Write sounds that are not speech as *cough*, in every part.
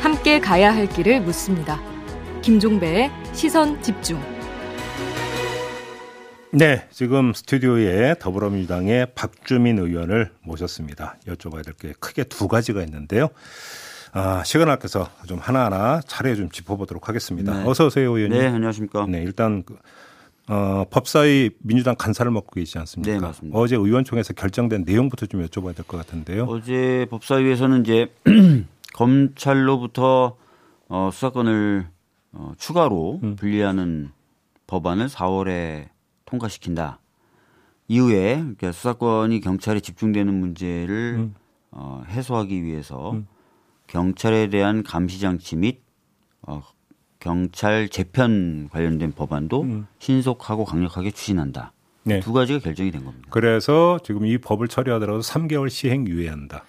함께 가야 할 길을 묻습니다. 김종배의 시선 집중. 네, 지금 스튜디오에 더불어민주당의 박주민 의원을 모셨습니다. 여쭤봐야 될 게 크게 두 가지가 있는데요. 아, 시간 아껴서 좀 하나하나 차례 좀 짚어보도록 하겠습니다. 네. 어서 오세요, 의원님. 네, 안녕하십니까. 네, 일단 그, 어, 법사위 민주당 간사를 맡고 계시지 않습니까? 네, 맞습니다. 어제 의원총회에서 결정된 내용부터 좀 여쭤봐야 될 것 같은데요. 어제 법사위에서는 이제 *clears throat* 검찰로부터 어, 수사권을 어, 추가로 음. 분리하는 법안을 4월에 통과시킨다. 이후에 그러니까 수사권이 경찰에 집중되는 문제를 음. 어, 해소하기 위해서 음. 경찰에 대한 감시 장치 및 어, 경찰 재편 관련된 법안도 음. 신속하고 강력하게 추진한다. 네. 두 가지가 결정이 된 겁니다. 그래서 지금 이 법을 처리하더라도 3개월 시행 유예한다.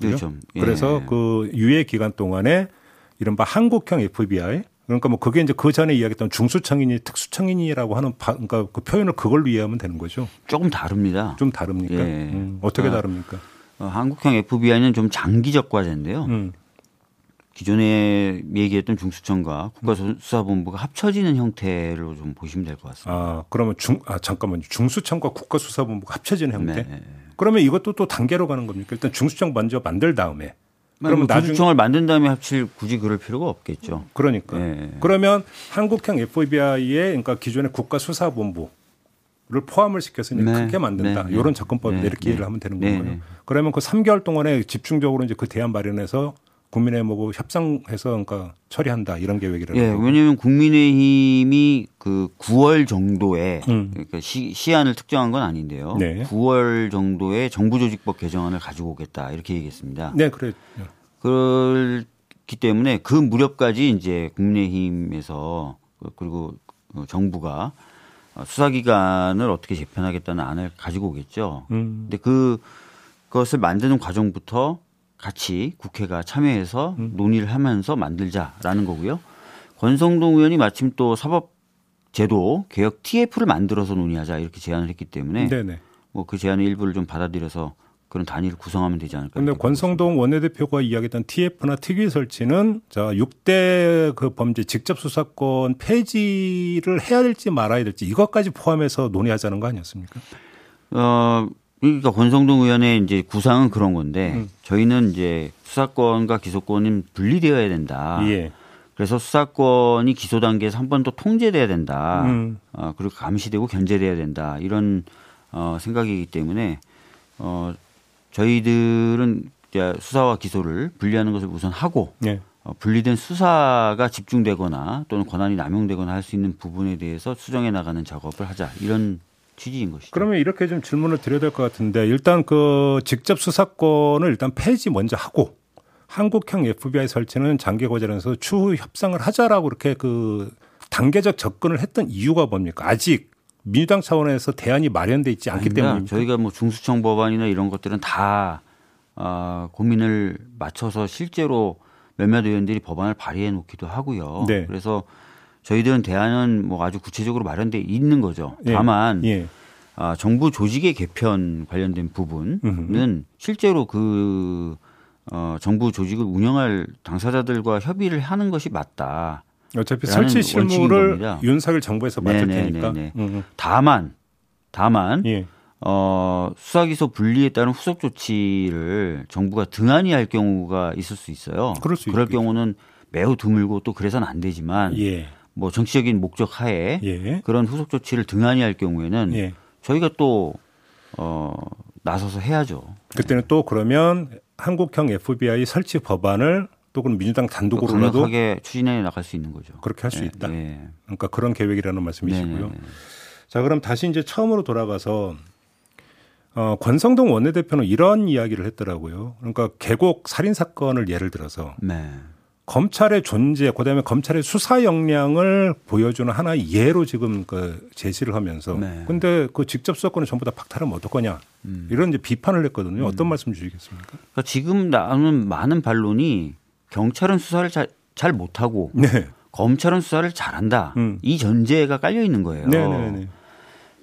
그렇죠. 예. 그래서 그 유예 기간 동안에 이른바 한국형 FBI 그러니까 뭐 그게 이제 그 전에 이야기했던 중수청인이 특수청인이라고 하는 바, 그러니까 그 표현을 그걸로 이해하면 되는 거죠. 조금 다릅니다. 좀 다릅니까? 예. 음, 어떻게 어, 다릅니까? 어, 한국형 FBI는 좀 장기적 과제인데요. 음. 기존에 얘기했던 중수청과 국가수사본부가 합쳐지는 형태로 좀 보시면 될 것 같습니다. 아, 그러면 중, 아, 잠깐만요. 중수청과 국가수사본부가 합쳐지는 형태? 네. 그러면 이것도 또 단계로 가는 겁니까? 일단 중수청 먼저 만들 다음에. 그러면 뭐 중수청을 만든 다음에 합칠 굳이 그럴 필요가 없겠죠. 그러니까. 네. 그러면 한국형 FBI의 그러니까 기존의 국가수사본부 를 포함을 시켜서 네. 크게 만든다. 네. 이런 접근법 네. 이렇게 이해를 하면 되는 네. 건가요? 그러면 그 3개월 동안에 집중적으로 이제 그 대안 마련해서 국민의힘하고 협상해서 그러니까 처리한다 이런 계획이라는 예, 왜냐하면 국민의힘이 그 9월 정도에 음. 그러니까 시, 시한을 특정한 건 아닌데요. 네. 9월 정도에 정부조직법 개정안을 가지고 오겠다 이렇게 얘기했습니다. 네, 그래. 그렇기 때문에 그 무렵까지 이제 국민의힘에서 그리고 정부가 수사기관을 어떻게 재편하겠다는 안을 가지고 오겠죠. 음. 근데 그 그것을 만드는 과정부터 같이 국회가 참여해서 음. 논의를 하면서 만들자라는 거고요. 권성동 의원이 마침 또 사법 제도 개혁 TF를 만들어서 논의하자 이렇게 제안을 했기 때문에 뭐 그 제안의 일부를 좀 받아들여서 그런 단위를 구성하면 되지 않을까. 그런데 권성동 원내대표가 이야기했던 TF나 특위 설치는 자 6대 그 범죄 직접 수사권 폐지를 해야 될지 말아야 될지 이것까지 포함해서 논의하자는 거 아니었습니까? 어 그러니까 권성동 의원의 이제 구상은 그런 건데 음. 저희는 이제 수사권과 기소권은 분리되어야 된다. 예. 그래서 수사권이 기소 단계에서 한 번 더 통제돼야 된다. 음. 어, 그리고 감시되고 견제돼야 된다. 이런 어, 생각이기 때문에 어, 저희들은 수사와 기소를 분리하는 것을 우선 하고 예. 어, 분리된 수사가 집중되거나 또는 권한이 남용되거나 할 수 있는 부분에 대해서 수정해 나가는 작업을 하자 이런 취지인 것이죠. 그러면 이렇게 좀 질문을 드려야 될 것 같은데 일단 그 직접 수사권을 일단 폐지 먼저 하고 한국형 FBI 설치는 장기 과제라서 추후 협상을 하자라고 이렇게 그 단계적 접근을 했던 이유가 뭡니까? 아직 민주당 차원에서 대안이 마련돼 있지 않기 때문입니다. 저희가 뭐 중수청 법안이나 이런 것들은 다 어, 고민을 맞춰서 실제로 몇몇 의원들이 법안을 발의해 놓기도 하고요. 네. 그래서 저희들은 대안은 뭐 아주 구체적으로 마련돼 있는 거죠. 예. 다만 예. 아, 정부 조직의 개편 관련된 부분은 음흠. 실제로 그 어, 정부 조직을 운영할 당사자들과 협의를 하는 것이 맞다. 어차피 설치 실무를 윤석열 정부에서 맡을 테니까. 다만 다만 예. 어, 수사기소 분리에 따른 후속 조치를 정부가 등한히 할 경우가 있을 수 있어요. 그럴, 수 그럴 경우는 매우 드물고 또 그래서는 안 되지만 예. 뭐 정치적인 목적 하에 예. 그런 후속 조치를 등한히 할 경우에는 예. 저희가 또 어, 나서서 해야죠. 그때는 또 그러면 한국형 FBI 설치 법안을 또 그럼 민주당 단독으로라도 강력하게 추진해 나갈 수 있는 거죠. 그렇게 할수 네, 있다. 네. 그러니까 그런 계획이라는 말씀이시고요. 네, 네, 네. 자, 그럼 다시 이제 처음으로 돌아가서 어, 권성동 원내대표는 이런 이야기를 했더라고요. 그러니까 계곡 살인 사건을 예를 들어서 네. 검찰의 존재, 그다음에 검찰의 수사 역량을 보여주는 하나의 예로 지금 그 제시를 하면서 네. 근데 그 직접 수사권을 전부 다 박탈하면 어떡하냐 음. 이런 이제 비판을 했거든요. 어떤 음. 말씀 주시겠습니까? 그러니까 지금 나오는 많은 반론이 경찰은 수사를 잘, 잘 못하고 네. 검찰은 수사를 잘한다 음. 이 전제가 깔려 있는 거예요. 네네네. 네, 네.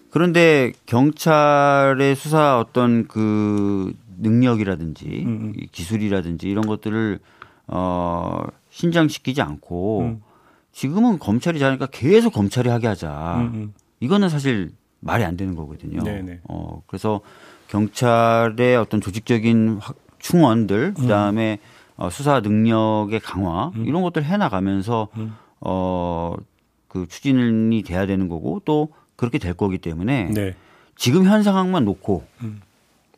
그런데 경찰의 수사 어떤 그 능력이라든지 음. 음. 기술이라든지 이런 것들을 어 신장시키지 않고 음. 지금은 검찰이 잘하니까 계속 검찰이 하게 하자. 음. 음. 이거는 사실 말이 안 되는 거거든요. 네네. 어 그래서 경찰의 어떤 조직적인 충원들 그 다음에 음. 어, 수사 능력의 강화 음. 이런 것들 해 나가면서 음. 어그 추진이 돼야 되는 거고 또 그렇게 될 거기 때문에 네. 지금 현 상황만 놓고 음.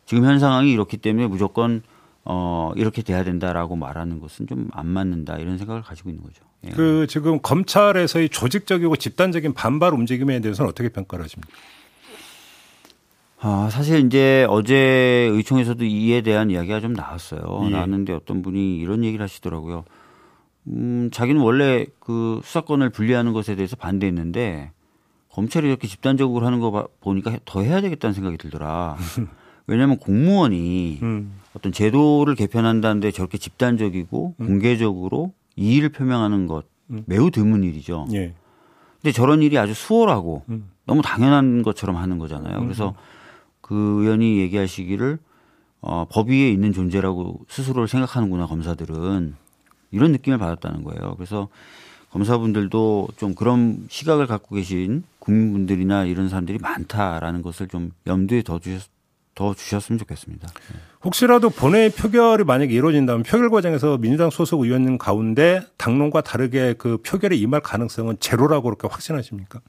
지금 현 상황이 이렇기 때문에 무조건 어 이렇게 돼야 된다라고 말하는 것은 좀 안 맞는다 이런 생각을 가지고 있는 거죠. 예. 그 지금 검찰에서의 조직적이고 집단적인 반발 움직임에 대해서는 어떻게 평가를 하십니까? 아, 사실 이제 어제 의총에서도 이에 대한 이야기가 좀 나왔어요. 예. 나왔는데 어떤 분이 이런 얘기를 하시더라고요. 음, 자기는 원래 그 수사권을 분리하는 것에 대해서 반대했는데 검찰이 이렇게 집단적으로 하는 거 보니까 더 해야 되겠다는 생각이 들더라. *laughs* 왜냐하면 공무원이 음. 어떤 제도를 개편한다는데 저렇게 집단적이고 음. 공개적으로 이의를 표명하는 것 음. 매우 드문 일이죠. 예. 근데 저런 일이 아주 수월하고 음. 너무 당연한 것처럼 하는 거잖아요. 그래서 음. 그 의원이 얘기하시기를 어, 법 위에 있는 존재라고 스스로를 생각하는구나 검사들은 이런 느낌을 받았다는 거예요. 그래서 검사분들도 좀 그런 시각을 갖고 계신 국민분들이나 이런 사람들이 많다라는 것을 좀 염두에 더 주셨 더 주셨으면 좋겠습니다. 혹시라도 본회의 표결이 만약에 이루어진다면 표결 과정에서 민주당 소속 의원님 가운데 당론과 다르게 그 표결에 임할 가능성은 제로라고 그렇게 확신하십니까?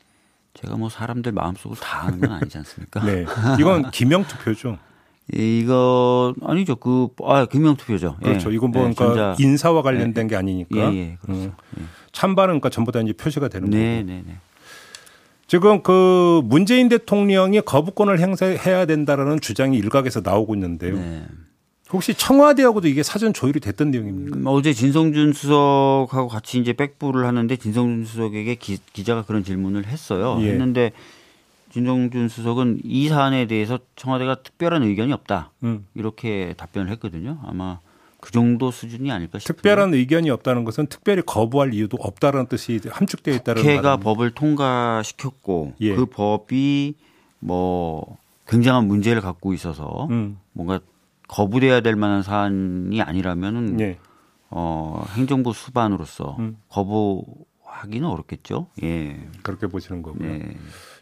제가 뭐 사람들 마음속을 다 아는 건 아니지 않습니까? 네. 이건 기명 투표죠. *laughs* 이거 아니죠. 그 아, 기명 투표죠. 예. 그렇죠. 이건 뭐 예, 그러니까 인사와 관련된 예, 게 아니니까. 예, 예 그렇죠. 음. 예. 찬반은 그러니까 전부 다 이제 표시가 되는 네, 거고. 네, 네. 지금 그 문재인 대통령이 거부권을 행사해야 된다라는 주장이 일각에서 나오고 있는데요. 네. 혹시 청와대하고도 이게 사전 조율이 됐던 내용입니까? 음, 어제 진성준 수석하고 같이 이제 백부를 하는데 진성준 수석에게 기, 자가 그런 질문을 했어요. 예. 했는데 진성준 수석은 이 사안에 대해서 청와대가 특별한 의견이 없다. 음. 이렇게 답변을 했거든요. 아마 그 정도 수준이 아닐까 싶어요. 특별한 의견이 없다는 것은 특별히 거부할 이유도 없다는 뜻이 함축되어 있다는 국회가 법을 통과시켰고 예. 그 법이 뭐 굉장한 문제를 갖고 있어서 음. 뭔가 거부돼야 될 만한 사안이 아니라면은 예. 어, 행정부 수반으로서 음. 거부하기는 어렵겠죠. 예. 그렇게 보시는 거고요. 네.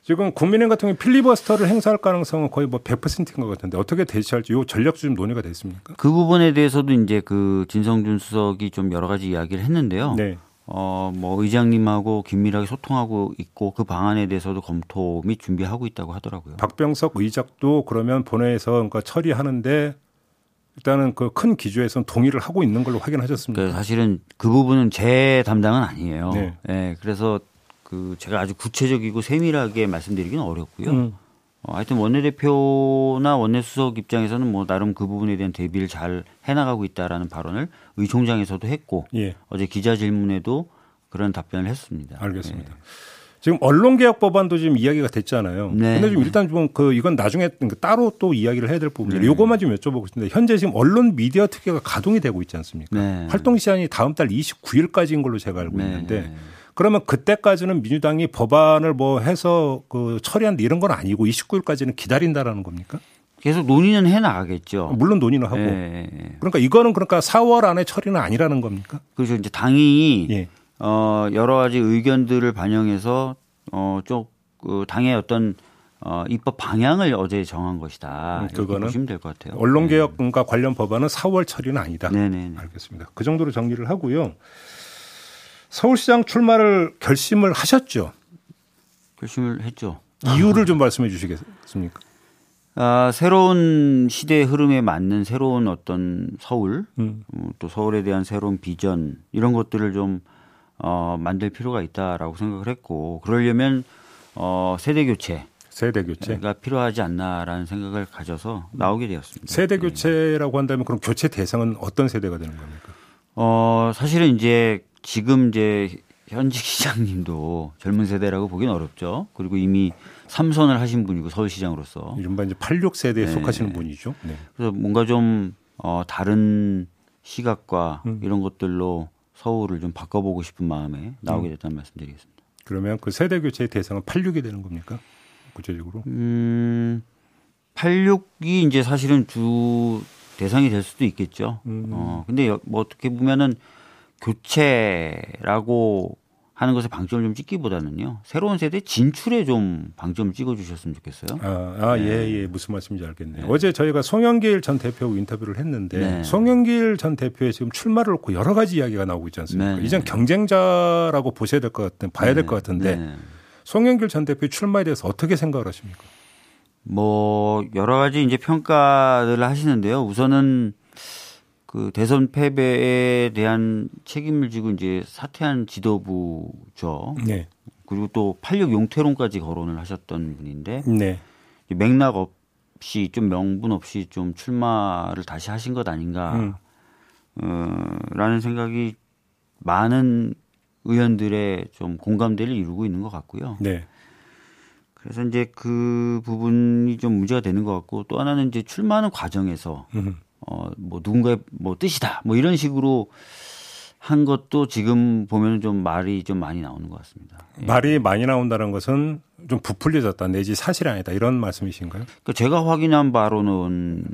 지금 국민의힘 같은 경우 필리버스터를 행사할 가능성은 거의 뭐 100%인 것 같은데 어떻게 대처할지 요 전략도 좀 논의가 됐습니까? 그 부분에 대해서도 이제 그 진성준 수석이 좀 여러 가지 이야기를 했는데요. 네. 어, 뭐 의장님하고 긴밀하게 소통하고 있고 그 방안에 대해서도 검토 및 준비하고 있다고 하더라고요. 박병석 의장도 그러면 본회에서 그러니까 처리하는데 일단은 그 큰 기조에선 동의를 하고 있는 걸로 확인하셨습니다. 그 사실은 그 부분은 제 담당은 아니에요. 네. 네. 그래서 그 제가 아주 구체적이고 세밀하게 말씀드리기는 어렵고요. 음. 어, 하여튼 원내대표나 원내수석 입장에서는 뭐 나름 그 부분에 대한 대비를 잘 해나가고 있다라는 발언을 의총장에서도 했고 예. 어제 기자 질문에도 그런 답변을 했습니다. 알겠습니다. 네. 지금 언론개혁 법안도 지금 이야기가 됐잖아요. 네. 근데 좀 일단 좀 그 이건 나중에 따로 또 이야기를 해야 될 부분이에요. 네. 요것만 좀 여쭤보고 싶은데 현재 지금 언론 미디어 특혜가 가동이 되고 있지 않습니까? 네. 활동 시한이 다음 달 29일까지인 걸로 제가 알고 네. 있는데 그러면 그때까지는 민주당이 법안을 뭐 해서 그 처리한다 이런 건 아니고 29일까지는 기다린다라는 겁니까? 계속 논의는 해 나가겠죠. 물론 논의는 하고. 네. 그러니까 이거는 그러니까 4월 안에 처리는 아니라는 겁니까? 그렇죠. 이제 당이 예. 어 여러 가지 의견들을 반영해서 어쪽 그 당의 어떤 어, 입법 방향을 어제 정한 것이다. 음, 그거는 보시면 될 것 같아요. 언론개혁과 네. 관련 법안은 4월 처리는 아니다. 네네. 알겠습니다. 그 정도로 정리를 하고요. 서울시장 출마를 결심을 하셨죠? 결심을 했죠. 이유를 좀 말씀해 주시겠습니까? 아, 새로운 시대의 흐름에 맞는 새로운 어떤 서울, 음. 어, 또 서울에 대한 새로운 비전 이런 것들을 좀 어, 만들 필요가 있다라고 생각을 했고 그러려면 어, 세대 교체 세대 교체가 필요하지 않나라는 생각을 가져서 나오게 되었습니다. 세대 교체라고 한다면 그럼 교체 대상은 어떤 세대가 되는 겁니까? 어, 사실은 이제 지금 이제 현직 시장님도 젊은 세대라고 보기는 어렵죠. 그리고 이미 삼선을 하신 분이고 서울시장으로서 이른바 이제 86세대에 네. 속하시는 분이죠. 네. 그래서 뭔가 좀 어, 다른 시각과 음. 이런 것들로 서울을 좀 바꿔보고 싶은 마음에 나오게 음. 됐다는 음. 말씀드리겠습니다. 그러면 그 세대 교체의 대상은 86이 되는 겁니까? 구체적으로? 음, 86이 이제 사실은 주 대상이 될 수도 있겠죠. 음. 어, 근데 뭐 어떻게 보면은 교체라고 하는 것에 방점을 좀 찍기보다는요. 새로운 세대 진출에 좀 방점을 찍어주셨으면 좋겠어요. 아, 아 네. 예, 예. 무슨 말씀인지 알겠네요. 네. 어제 저희가 송영길 전 대표하고 인터뷰를 했는데 네. 송영길 전 대표의 지금 출마를 놓고 여러 가지 이야기가 나오고 있지 않습니까? 네. 이젠 경쟁자라고 보셔야 될 것 같은, 봐야 될것 네. 같은데 네. 송영길 전 대표의 출마에 대해서 어떻게 생각을 하십니까? 뭐 여러 가지 이제 평가를 하시는데요. 우선은 그 대선 패배에 대한 책임을 지고 이제 사퇴한 지도부죠. 네. 그리고 또 팔력 용태론까지 거론을 하셨던 분인데 네. 맥락 없이 좀 명분 없이 좀 출마를 다시 하신 것 아닌가 음. 어, 라는 생각이 많은 의원들의 좀 공감대를 이루고 있는 것 같고요. 네. 그래서 이제 그 부분이 좀 문제가 되는 것 같고 또 하나는 이제 출마하는 과정에서 음. 어, 뭐 누군가의 뭐 뜻이다. 뭐 이런 식으로 한 것도 지금 보면 좀 말이 좀 많이 나오는 것 같습니다. 예. 말이 많이 나온다는 것은 좀 부풀려졌다 내지 사실이 아니다 이런 말씀이신가요? 그러니까 제가 확인한 바로는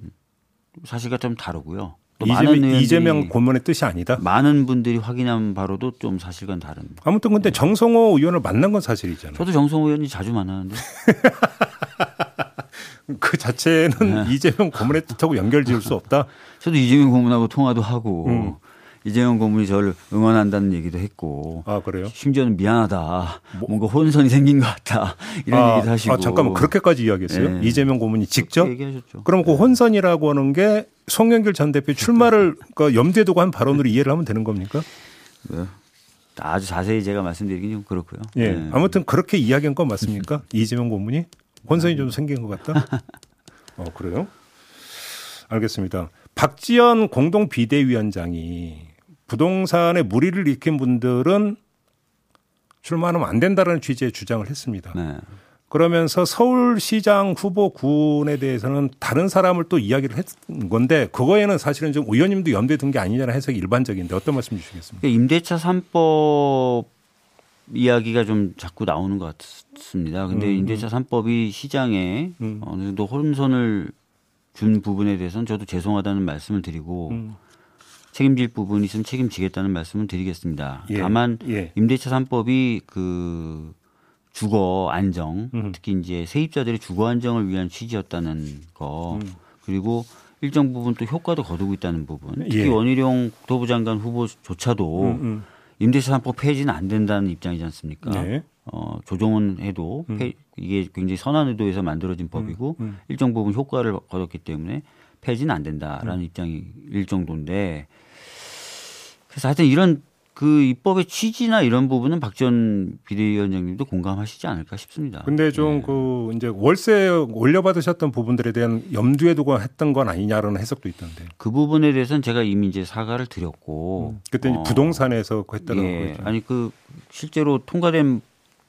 사실과 좀 다르고요. 또 이재명, 이재명 고문의 뜻이 아니다. 많은 분들이 확인한 바로도 좀 사실과는 다른. 아무튼 근데 네. 정성호 의원을 만난 건 사실이잖아요. 저도 정성호 의원이 자주 만나는데. *laughs* 그 자체는 네. 이재명 고문의 뜻하고 연결 지을 수 없다. 저도 이재명 고문하고 통화도 하고 음. 이재명 고문이 저를 응원한다는 얘기도 했고. 아 그래요? 심지어는 미안하다. 뭐. 뭔가 혼선이 생긴 것 같다. 이런 아, 얘기도 하시고. 아 잠깐만 그렇게까지 이야기했어요? 네. 이재명 고문이 직접? 얘기하셨죠. 그럼 그 혼선이라고 하는 게 송영길 전 대표 출마를 그 염두에 두고 한 발언으로 이해를 하면 되는 겁니까? 네. 아주 자세히 제가 말씀드리긴 좀 그렇고요. 예. 네. 아무튼 그렇게 이야기한 건 맞습니까? *laughs* 이재명 고문이? 혼선이 좀 생긴 것 같다. *laughs* 어 그래요? 알겠습니다. 박지원 공동 비대위원장이 부동산에 무리를 일으킨 분들은 출마하면 안 된다는 취지의 주장을 했습니다. 네. 그러면서 서울시장 후보군에 대해서는 다른 사람을 또 이야기를 했던 건데 그거에는 사실은 좀 의원님도 염두에 둔 게 아니냐는 해석이 일반적인데 어떤 말씀 주시겠습니까? 임대차 3법 이야기가 좀 자꾸 나오는 것 같습니다. 근데 음, 임대차 3법이 시장에 음. 어느 정도 혼선을 준 부분에 대해서는 저도 죄송하다는 말씀을 드리고 음. 책임질 부분이 있으면 책임지겠다는 말씀을 드리겠습니다. 예. 다만 예. 임대차 3법이 그 주거 안정, 음. 특히 이제 세입자들의 주거 안정을 위한 취지였다는 거 음. 그리고 일정 부분 또 효과도 거두고 있다는 부분. 특히 예. 원희룡 국토부 장관 후보조차도 음, 음. 임대차 3법 폐지는 안 된다는 입장이지 않습니까? 네. 어, 조정은 해도 음. 폐, 이게 굉장히 선한 의도에서 만들어진 법이고 음, 음. 일정 부분 효과를 거뒀기 때문에 폐지는 안 된다라는 음. 입장일 정도인데 그래서 하여튼 이런 그 입법의 취지나 이런 부분은 박전 비대위원장님도 공감하시지 않을까 싶습니다. 근데 좀그 네. 이제 월세 올려받으셨던 부분들에 대한 염두에 두고 했던 건 아니냐라는 해석도 있던데. 그 부분에 대해서는 제가 이미 이제 사과를 드렸고. 음. 그때 어. 부동산에서 했다는 예. 거죠. 아니 그 실제로 통과된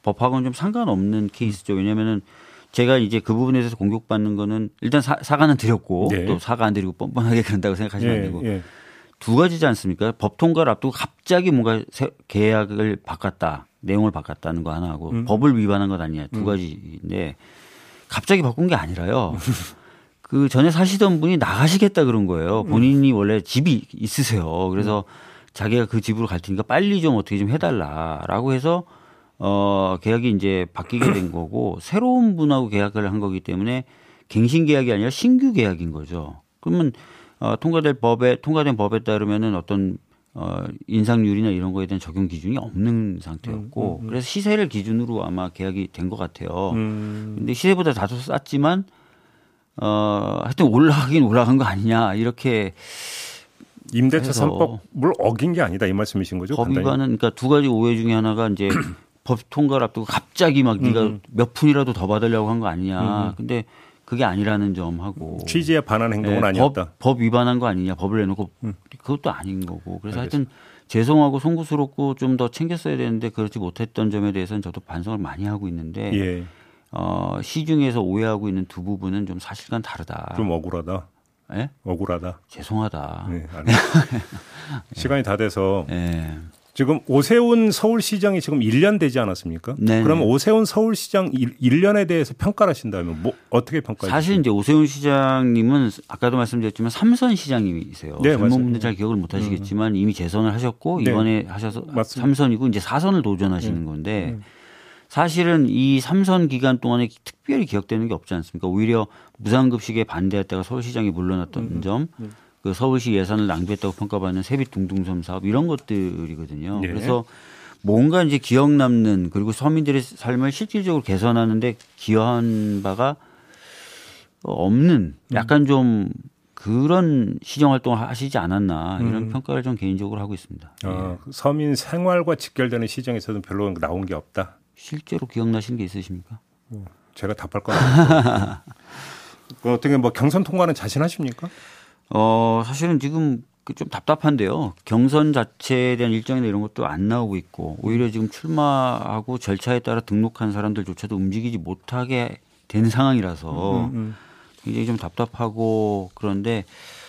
법하고는 좀 상관없는 케이스죠. 왜냐면은 제가 이제 그 부분에 대해서 공격받는 거는 일단 사, 사과는 드렸고 네. 또 사과 안 드리고 뻔뻔하게 그런다고 생각하시면 안 예, 되고. 예. 두 가지지 않습니까? 법 통과를 앞두고 갑자기 뭔가 계약을 바꿨다. 내용을 바꿨다는 거 하나 하고 음. 법을 위반한 것 아니냐. 두 음. 가지인데 갑자기 바꾼 게 아니라요. *laughs* 그 전에 사시던 분이 나가시겠다 그런 거예요. 음. 본인이 원래 집이 있으세요. 그래서 음. 자기가 그 집으로 갈 테니까 빨리 좀 어떻게 좀 해달라라고 해서 어 계약이 이제 바뀌게 된 *clears throat* 거고 새로운 분하고 계약을 한 거기 때문에 갱신 계약이 아니라 신규 계약인 거죠. 그러면 어, 통과될 법에 통과된 법에 따르면은 어떤 어, 인상률이나 이런 거에 대한 적용 기준이 없는 상태였고 음, 음, 음. 그래서 시세를 기준으로 아마 계약이 된 것 같아요. 음. 근데 시세보다 다소 쌌지만 어, 하여튼 올라가긴 올라간 거 아니냐 이렇게 임대차 3법을 어긴 게 아니다 이 말씀이신 거죠? 법 위반은 그러니까 두 가지 오해 중에 하나가 이제 *clears throat* 법 통과를 앞두고 갑자기 막 네가 음. 몇 푼이라도 더 받으려고 한 거 아니냐. 근데 그게 아니라는 점하고 취지에 반한 행동은 네, 아니었다. 법, 법, 위반한 거 아니냐 법을 내놓고 음. 그것도 아닌 거고 그래서 알겠습니다. 하여튼 죄송하고 송구스럽고 좀 더 챙겼어야 되는데 그렇지 못했던 점에 대해서는 저도 반성을 많이 하고 있는데 예. 어, 시중에서 오해하고 있는 두 부분은 좀 사실과는 다르다. 좀 억울하다. 예? 억울하다. 죄송하다. 네, 시간이 다 돼서 네. *laughs* 지금 오세훈 서울시장이 지금 1년 되지 않았습니까? 네. 그럼 오세훈 서울시장 1, 년에 대해서 평가를 하신다면 뭐 어떻게 평가해 사실 이제 오세훈 시장님은 아까도 말씀드렸지만 삼선 시장님이세요. 네, 젊은 분들 잘 기억을 못 하시겠지만 음. 이미 재선을 하셨고 네. 이번에 하셔서 삼선이고 이제 사선을 도전하시는 음. 건데 음. 사실은 이 삼선 기간 동안에 특별히 기억되는 게 없지 않습니까? 오히려 무상급식에 반대했다가 서울시장이 물러났던 음. 점 음. 그 서울시 예산을 낭비했다고 평가받는 세빛 둥둥섬 사업 이런 것들이거든요. 네. 그래서 뭔가 이제 기억 남는 그리고 서민들의 삶을 실질적으로 개선하는데 기여한 바가 없는 음. 약간 좀 그런 시정 활동을 하시지 않았나 이런 음. 평가를 좀 개인적으로 하고 있습니다. 어, 서민 생활과 직결되는 시정에서는 별로 나온 게 없다. 실제로 기억나시는 게 있으십니까? 음, 제가 답할 건 *laughs* 어떻게 뭐 경선 통과는 자신하십니까? 어, 사실은 지금 그좀 답답한데요. 경선 자체에 대한 일정이나 이런 것도 안 나오고 있고 오히려 지금 출마하고 절차에 따라 등록한 사람들조차도 움직이지 못하게 된 상황이라서 음, 음. 음. 굉장히 좀 답답하고 그런데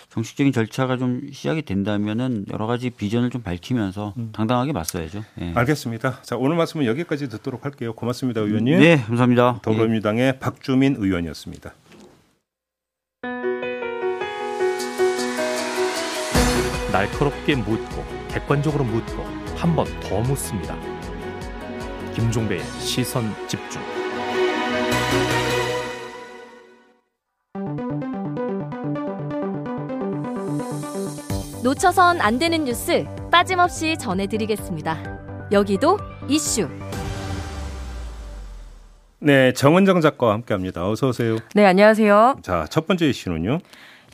정식적인 절차가 좀 시작이 된다면은 여러 가지 비전을 좀 밝히면서 음. 당당하게 맞서야죠. 네. 알겠습니다. 자 오늘 말씀은 여기까지 듣도록 할게요. 고맙습니다, 의원님. 네, 감사합니다. 더불어민주당의 예. 박주민 의원이었습니다. 날카롭게 묻고 객관적으로 묻고 한 번 더 묻습니다. 김종배의 시선 집중. 놓쳐선 안 되는 뉴스 빠짐없이 전해드리겠습니다. 여기도 이슈. 네, 정은정 작가와 함께합니다. 어서 오세요. 네, 안녕하세요. 자, 첫 번째 이슈는요.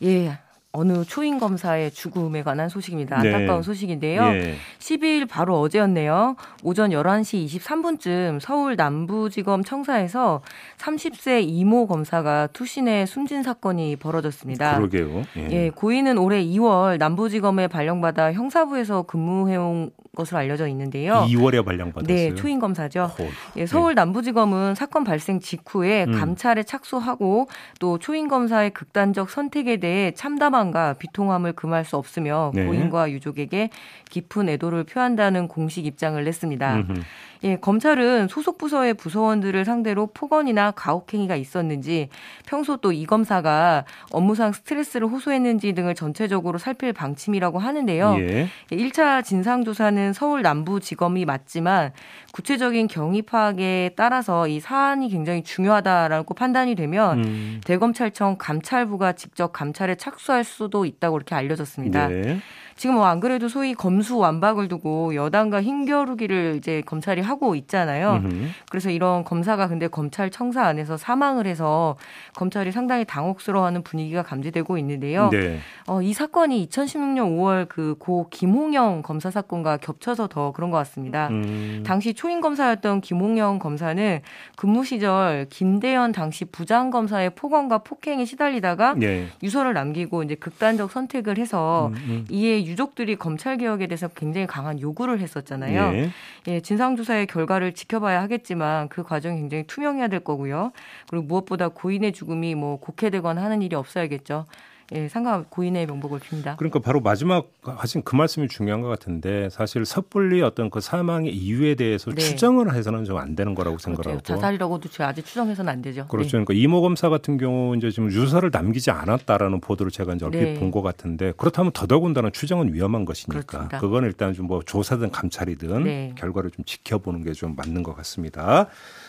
예, 어느 초임 검사의 죽음에 관한 소식입니다. 네. 안타까운 소식인데요. 예. 12일 바로 어제였네요. 오전 11시 23분쯤 서울 남부지검 청사에서 30세 이모 검사가 투신해 숨진 사건이 벌어졌습니다. 그러게요. 예. 예 고인은 올해 2월 남부지검에 발령받아 형사부에서 근무해온 것으로 알려져 있는데요. 2월에 발령받았어요. 네, 초임 검사죠. 예, 서울 네. 남부지검은 사건 발생 직후에 음. 감찰에 착수하고 또 초임 검사의 극단적 선택에 대해 참담 함과 비통함을 금할 수 없으며 네. 고인과 유족에게 깊은 애도를 표한다는 공식 입장을 냈습니다. 음흠. 예, 검찰은 소속 부서의 부서원들을 상대로 폭언이나 가혹행위가 있었는지 평소 또 이 검사가 업무상 스트레스를 호소했는지 등을 전체적으로 살필 방침이라고 하는데요. 예. 1차 진상조사는 서울 남부지검이 맞지만 구체적인 경위 파악에 따라서 이 사안이 굉장히 중요하다라고 판단이 되면 음. 대검찰청 감찰부가 직접 감찰에 착수할 수도 있다고 이렇게 알려졌습니다. 네. 지금 뭐 안 그래도 소위 검수 완박을 두고 여당과 힘겨루기를 이제 검찰이 하고 있잖아요. 음흠. 그래서 이런 검사가 근데 검찰 청사 안에서 사망을 해서 검찰이 상당히 당혹스러워하는 분위기가 감지되고 있는데요. 네. 어, 이 사건이 2016년 5월 그 고 김홍영 검사 사건과 겹쳐서 더 그런 것 같습니다. 음. 당시 초임 검사였던 김홍영 검사는 근무 시절 김대현 당시 부장 검사의 폭언과 폭행에 시달리다가 네. 유서를 남기고 이제 극단적 선택을 해서 음, 음. 이에 유족들이 검찰 개혁에 대해서 굉장히 강한 요구를 했었잖아요. 네. 예, 진상 조사의 결과를 지켜봐야 하겠지만 그 과정이 굉장히 투명해야 될 거고요. 그리고 무엇보다 고인의 죽음이 뭐 곡해되거나 하는 일이 없어야겠죠. 예, 상가 고인의 명복을 빕니다. 그러니까 바로 마지막 하신 그 말씀이 중요한 것 같은데 사실 섣불리 어떤 그 사망의 이유에 대해서 네. 추정을 해서는 좀 안 되는 거라고 그렇죠. 생각하고 자살이라고도 아직 추정해서는 안 되죠. 그렇죠. 네. 그러니까 이모 검사 같은 경우 이제 지금 유서를 남기지 않았다라는 보도를 제가 이제 얼핏 네. 본것 같은데 그렇다면 더더군다나 추정은 위험한 것이니까 그렇습니다. 그건 일단 좀 뭐 조사든 감찰이든 네. 결과를 좀 지켜보는 게 좀 맞는 것 같습니다.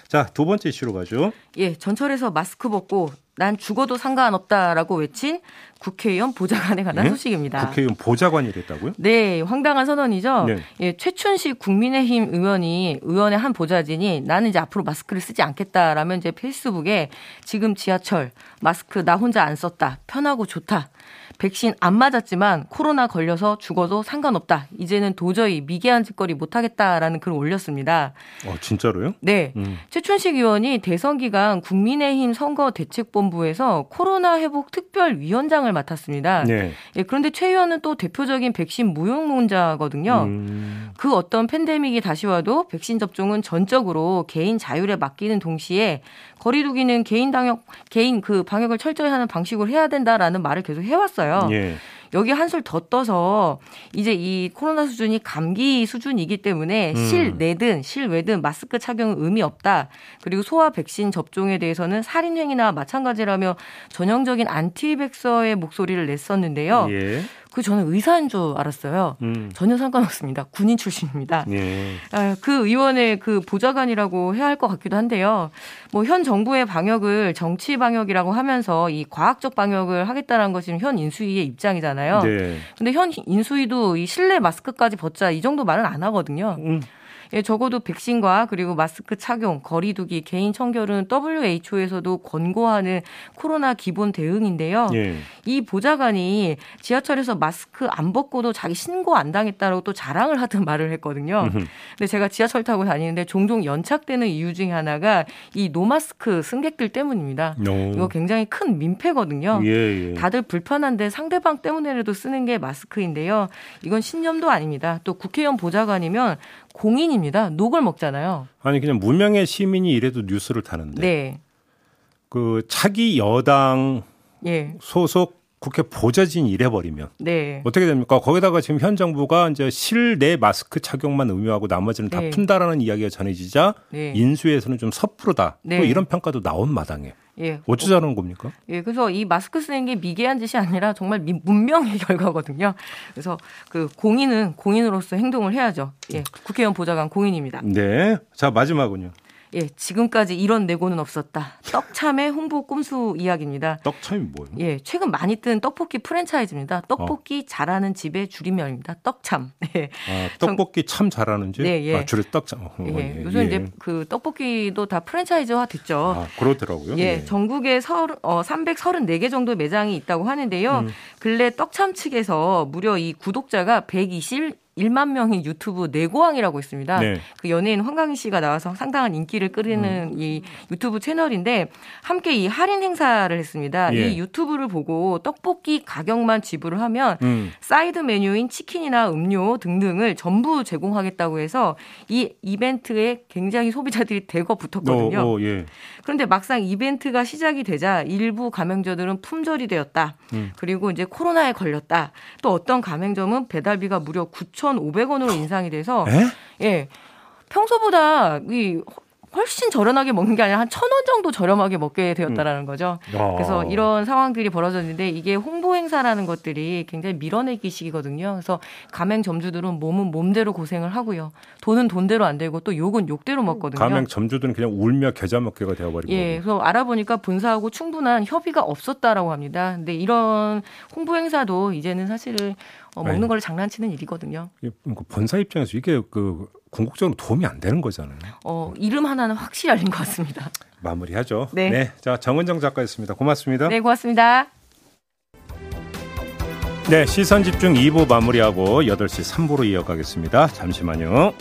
자, 두 번째 이슈로 가죠. 예, 전철에서 마스크 벗고 난 죽어도 상관없다라고 외친 국회의원 보좌관에 관한 네? 소식입니다. 국회의원 보좌관이 됐다고요? 네, 황당한 선언이죠. 네. 예, 최춘식 국민의힘 의원이 의원의 한 보좌진이 나는 이제 앞으로 마스크를 쓰지 않겠다라면 이제 페이스북에 지금 지하철 마스크 나 혼자 안 썼다 편하고 좋다 백신 안 맞았지만 코로나 걸려서 죽어도 상관없다. 이제는 도저히 미개한 짓거리 못하겠다라는 글을 올렸습니다. 어, 진짜로요? 네. 음. 최춘식 의원이 대선 기간 국민의힘 선거대책본부에서 코로나 회복 특별위원장을 맡았습니다. 네. 예, 그런데 최 의원은 또 대표적인 백신 무용론자거든요. 음. 그 어떤 팬데믹이 다시 와도 백신 접종은 전적으로 개인 자율에 맡기는 동시에 거리두기는 개인 방역 개인 그 방역을 철저히 하는 방식으로 해야 된다라는 말을 계속 해왔어요. 예. 여기 한술 더 떠서 이제 이 코로나 수준이 감기 수준이기 때문에 음. 실내든 실외든 마스크 착용은 의미 없다. 그리고 소아 백신 접종에 대해서는 살인행위나 마찬가지라며 전형적인 안티백서의 목소리를 냈었는데요. 예. 그 저는 의사인 줄 알았어요. 음. 전혀 상관없습니다. 군인 출신입니다. 예. 아, 그 의원의 그 보좌관이라고 해야 할 것 같기도 한데요. 뭐 현 정부의 방역을 정치 방역이라고 하면서 이 과학적 방역을 하겠다는 것이 현 인수위의 입장이잖아요. 네. 근데 현 인수위도 이 실내 마스크까지 벗자 이 정도 말은 안 하거든요. 음. 예, 적어도 백신과 그리고 마스크 착용, 거리두기, 개인 청결은 WHO에서도 권고하는 코로나 기본 대응인데요. 예. 이 보좌관이 지하철에서 마스크 안 벗고도 자기 신고 안 당했다고 또 자랑을 하던 말을 했거든요. 근데 제가 지하철 타고 다니는데 종종 연착되는 이유 중에 하나가 이 노마스크 승객들 때문입니다. 오. 이거 굉장히 큰 민폐거든요. 예, 예. 다들 불편한데 상대방 때문에라도 쓰는 게 마스크인데요. 이건 신념도 아닙니다. 또 국회의원 보좌관이면 공인입니다. 녹을 먹잖아요. 아니 그냥 무명의 시민이 이래도 뉴스를 타는데. 네. 그 차기 여당 예. 소속 국회 보좌진 이래버리면 네. 어떻게 됩니까? 거기다가 지금 현 정부가 이제 실내 마스크 착용만 의무하고 나머지는 다 네. 푼다라는 이야기가 전해지자 네. 인수에서는 좀 섣부르다. 또 네. 이런 평가도 나온 마당에. 예. 어쩌자는 겁니까? 예, 그래서 이 마스크 쓰는 게 미개한 짓이 아니라 정말 문명의 *laughs* 결과거든요. 그래서 그 공인은 공인으로서 행동을 해야죠. 예, 국회의원 보좌관 공인입니다. 네. 자, 마지막은요. 예, 지금까지 이런 내고는 없었다. 떡참의 홍보 꼼수 이야기입니다. 떡참이 뭐예요? 예, 최근 많이 뜬 떡볶이 프랜차이즈입니다. 떡볶이 어. 잘하는 집의 줄임말입니다. 떡참. *laughs* 예. 아, 떡볶이 참 잘하는 집? 네, 예. 아, 줄에 떡참. 어, 예. 예. 요즘 예. 이제 그 떡볶이도 다 프랜차이즈화 됐죠. 아, 그렇더라고요. 예, 예. 전국에 서, 어, 334개 정도 매장이 있다고 하는데요. 음. 근래 떡참 측에서 무려 이 구독자가 120 1만 명의 유튜브 네고왕이라고 있습니다. 네. 그 연예인 황광희 씨가 나와서 상당한 인기를 끌이는 음. 이 유튜브 채널인데 함께 이 할인 행사를 했습니다. 예. 이 유튜브를 보고 떡볶이 가격만 지불을 하면 음. 사이드 메뉴인 치킨이나 음료 등등을 전부 제공하겠다고 해서 이 이벤트에 굉장히 소비자들이 대거 붙었거든요. 오, 오, 예. 그런데 막상 이벤트가 시작이 되자 일부 가맹점들은 품절이 되었다. 음. 그리고 이제 코로나에 걸렸다. 또 어떤 가맹점은 배달비가 무려 9천 9,500원으로 인상이 돼서 에? 예. 평소보다 이 훨씬 저렴하게 먹는 게 아니라 한 천 원 정도 저렴하게 먹게 되었다라는 거죠. 야. 그래서 이런 상황들이 벌어졌는데 이게 홍보 행사라는 것들이 굉장히 밀어내기식이거든요. 그래서 가맹 점주들은 몸은 몸대로 고생을 하고요. 돈은 돈대로 안 되고 또 욕은 욕대로 먹거든요. 가맹 점주들은 그냥 울며 겨자 먹기가 되어버리고. 예, 그래서 알아보니까 본사하고 충분한 협의가 없었다라고 합니다. 근데 이런 홍보 행사도 이제는 사실은 어, 먹는 걸 장난치는 일이거든요. 그 본사 입장에서 이게 그 궁극적으로 도움이 안 되는 거잖아요. 어, 이름 하나는 확실히 알린 것 같습니다. 마무리하죠. 네. 네. 자, 정은정 작가였습니다. 고맙습니다. 네, 고맙습니다. 네, 시선 집중 2부 마무리하고 8시 3부로 이어가겠습니다. 잠시만요.